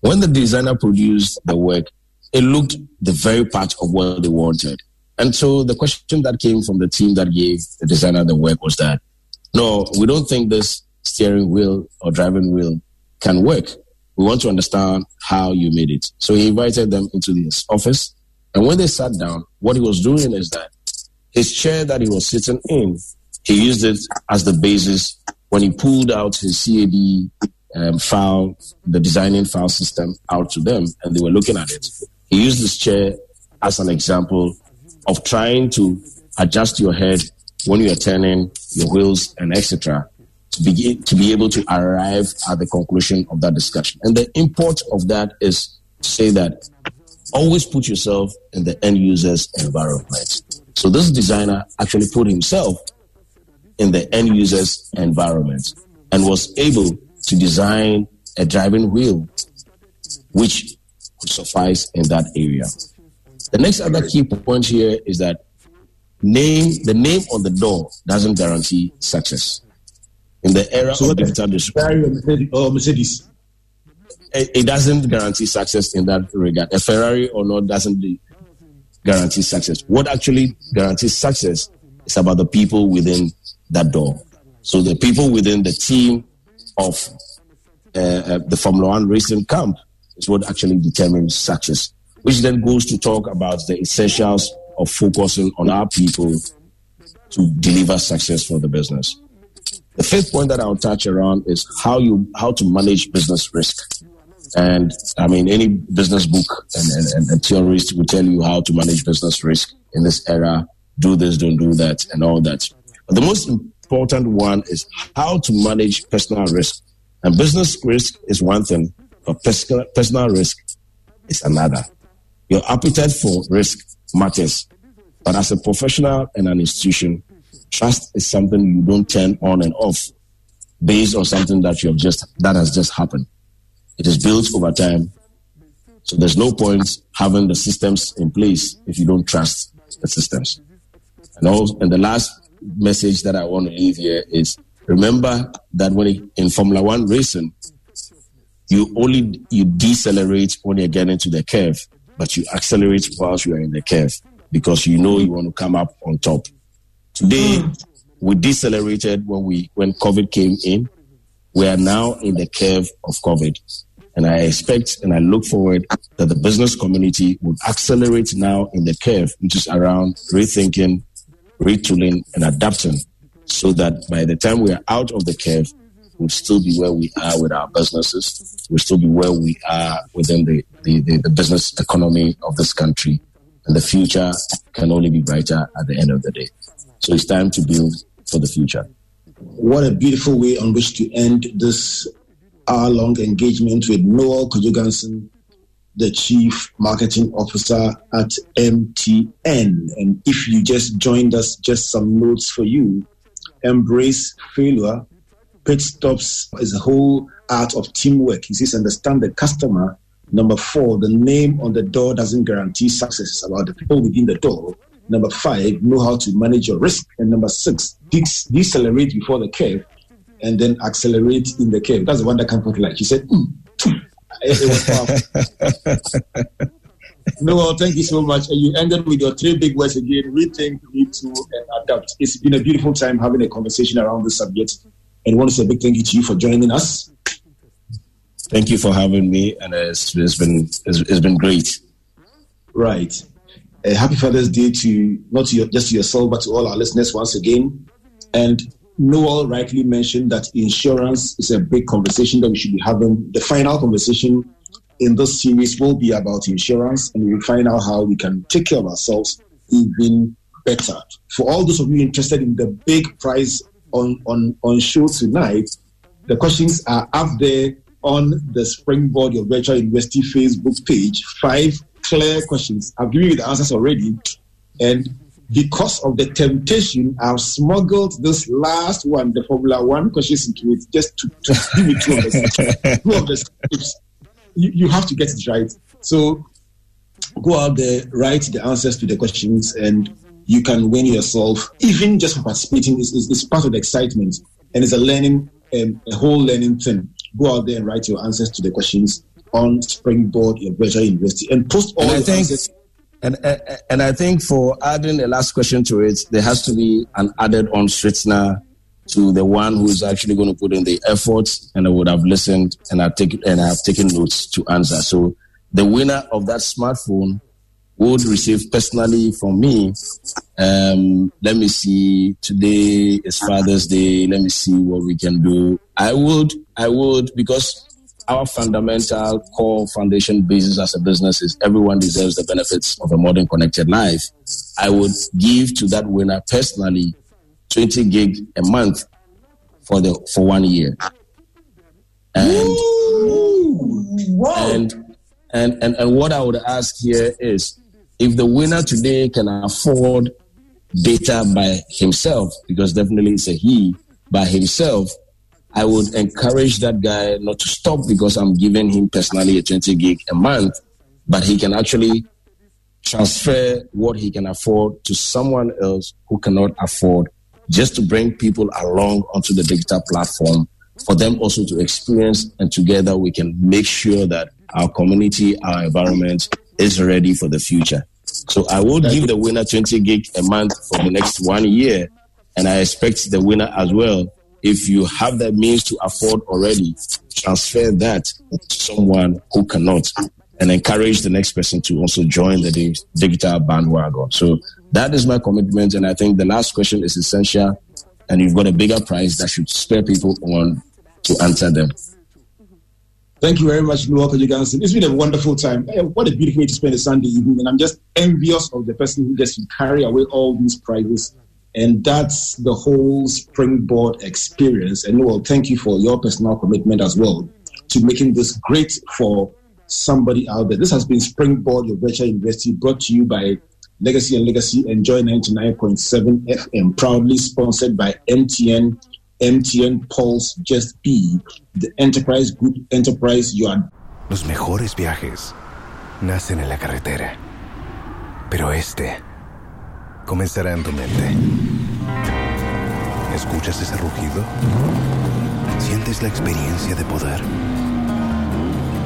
When the designer produced the work, it looked the very part of what they wanted. And so the question that came from the team that gave the designer the work was that, no, we don't think this steering wheel or driving wheel can work. We want to understand how you made it. So he invited them into his office. And when they sat down, what he was doing is that his chair that he was sitting in, he used it as the basis when he pulled out his CAD um, file, the designing file system out to them, and they were looking at it. He used this chair as an example of trying to adjust your head when you are turning your wheels and etc. to be to be able to arrive at the conclusion of that discussion. And the import of that is to say that always put yourself in the end user's environment. So this designer actually put himself in the end user's environment and was able to design a driving wheel which could suffice in that area. The next other key point here is that name the name on the door doesn't guarantee success. In the era so of digital distribution, Mercedes, it, it, doesn't guarantee success in that regard. A Ferrari or not doesn't guarantee success. What actually guarantees success is about the people within that door. So the people within the team of uh, uh, the Formula One racing camp is what actually determines success which then goes to talk about the essentials of focusing on our people to deliver success for the business. The fifth point that I'll touch around is how you how to manage business risk. And I mean, any business book and, and, and theorist will tell you how to manage business risk in this era. Do this, don't do that, and all that. But the most important one is how to manage personal risk. And business risk is one thing, but personal risk is another. Your appetite for risk matters. But as a professional and an institution, trust is something you don't turn on and off based on something that you have just that has just happened. It is built over time. So there's no point having the systems in place if you don't trust the systems. And and the last message that I want to leave here is remember that when in Formula One racing, you only you decelerate when you get into the curve but you accelerate whilst you are in the curve because you know you want to come up on top. Today, we decelerated when we when COVID came in. We are now in the curve of COVID. And I expect and I look forward that the business community would accelerate now in the curve, which is around rethinking, retooling, and adapting so that by the time we are out of the curve, we'll still be where we are with our businesses. We'll still be where we are within the, the, the, the business economy of this country. And the future can only be brighter at the end of the day. So it's time to build for the future. What a beautiful way on which to end this hour long engagement with Noel Kojo-Ganson, the Chief Marketing Officer at MTN. And if you just joined us, just some notes for you. Embrace failure pit stops is a whole art of teamwork. He says, understand the customer. Number four, the name on the door doesn't guarantee success. It's about the people within the door. Number five, know how to manage your risk. And number six, decelerate before the curve and then accelerate in the curve. That's the one that came out like. He said, mm. it was powerful. no, thank you so much. And you ended with your three big words again rethink, retool, and adapt. It's been a beautiful time having a conversation around this subject. And I want to say a big thank you to you for joining us. Thank you for having me, and it's, it's been it's, it's been great. Right. Uh, happy Father's Day to not to your, just to yourself, but to all our listeners once again. And Noel rightly mentioned that insurance is a big conversation that we should be having. The final conversation in this series will be about insurance, and we'll find out how we can take care of ourselves even better. For all those of you interested in the big prize on, on, on show tonight, the questions are up there on the Springboard Your Virtual University Facebook page. Five clear questions. I've given you the answers already. And because of the temptation, I've smuggled this last one, the Formula One questions, into it just to, to give you two of the, two of the steps. You, you have to get it right. So go out there, write the answers to the questions, and you can win yourself, even just for participating. is, it's, it's part of the excitement, and it's a learning, um, a whole learning thing. Go out there and write your answers to the questions on Springboard your Virtual University and post all And I your think- answers. And, and and I think for adding the last question to it, there has to be an added on sweetener to the one who is actually going to put in the effort and I would have listened and I've taken and I've taken notes to answer. So the winner of that smartphone would receive personally from me. Um, let me see. Today is Father's Day. Let me see what we can do. I would, I would, because our fundamental core foundation basis as a business is everyone deserves the benefits of a modern connected life. I would give to that winner personally 20 gig a month for the for one year. And and, and and and what I would ask here is if the winner today can afford data by himself, because definitely it's a he by himself, I would encourage that guy not to stop because I'm giving him personally a 20 gig a month, but he can actually transfer what he can afford to someone else who cannot afford just to bring people along onto the digital platform for them also to experience and together we can make sure that our community, our environment is ready for the future. So I will give the winner 20 gig a month for the next one year. And I expect the winner as well. If you have the means to afford already, transfer that to someone who cannot and encourage the next person to also join the digital bandwagon. So that is my commitment. And I think the last question is essential. And you've got a bigger prize that should spur people on to answer them. Thank you very much, Noah Johnson. It's been a wonderful time. Eh, What a beautiful way to spend a Sunday evening. And I'm just envious of the person who gets to carry away all these prizes. And that's the whole springboard experience. And Noel, thank you for your personal commitment as well to making this great for somebody out there. This has been Springboard, your virtual university, brought to you by Legacy and Legacy Enjoy 99.7 FM, proudly sponsored by MTN, MTN Pulse Just Be, the enterprise group enterprise you are Los mejores viajes nacen en la carretera, pero este comenzará en tu mente. ¿Escuchas ese rugido? ¿Sientes la experiencia de poder?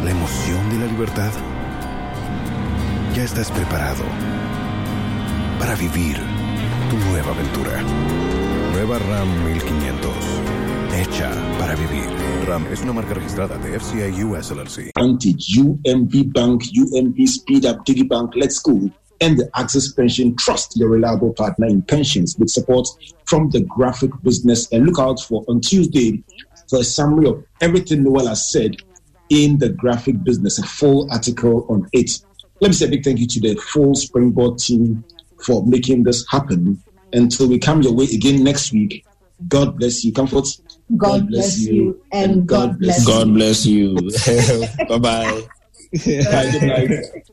¿La emoción de la libertad? Ya estás preparado para vivir tu nueva aventura. Nueva RAM 1500. Hecha para vivir. RAM es una marca registrada de FCI US LLC. UMB Bank, UMB Speed Up, DigiBank, Let's Go, and the Axis Pension Trust, your reliable partner in pensions with support from the graphic business. And look out for on Tuesday for a summary of everything Noel has said in the graphic business, a full article on it. Let me say a big thank you to the full Springboard team for making this happen. Until we come your way again next week, God bless you. Comfort. God bless you and God bless God you. bless you. bye bye. Bye. Good night.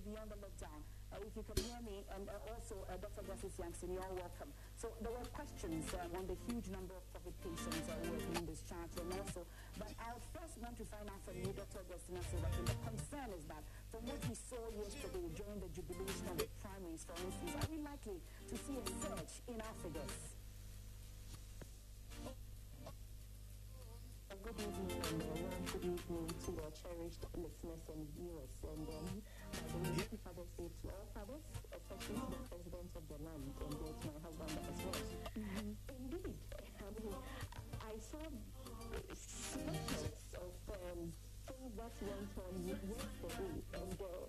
a warm evening to your cherished listeners and viewers. And um, by the way, happy Father's Day to all fathers, especially to the President of the land and to my husband as well. Indeed, I mean, I saw snippets of um, things that went on yesterday, and uh,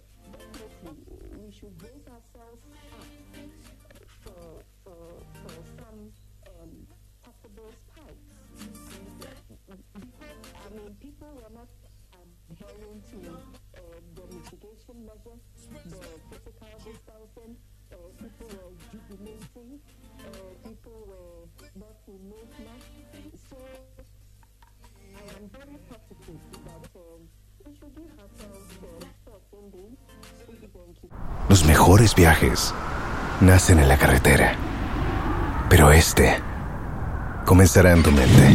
definitely we should brace ourselves the physical people not. So I am very that we should give ourselves 14 days. Thank you. Los mejores viajes nacen en la carretera, pero este comenzará en tu mente.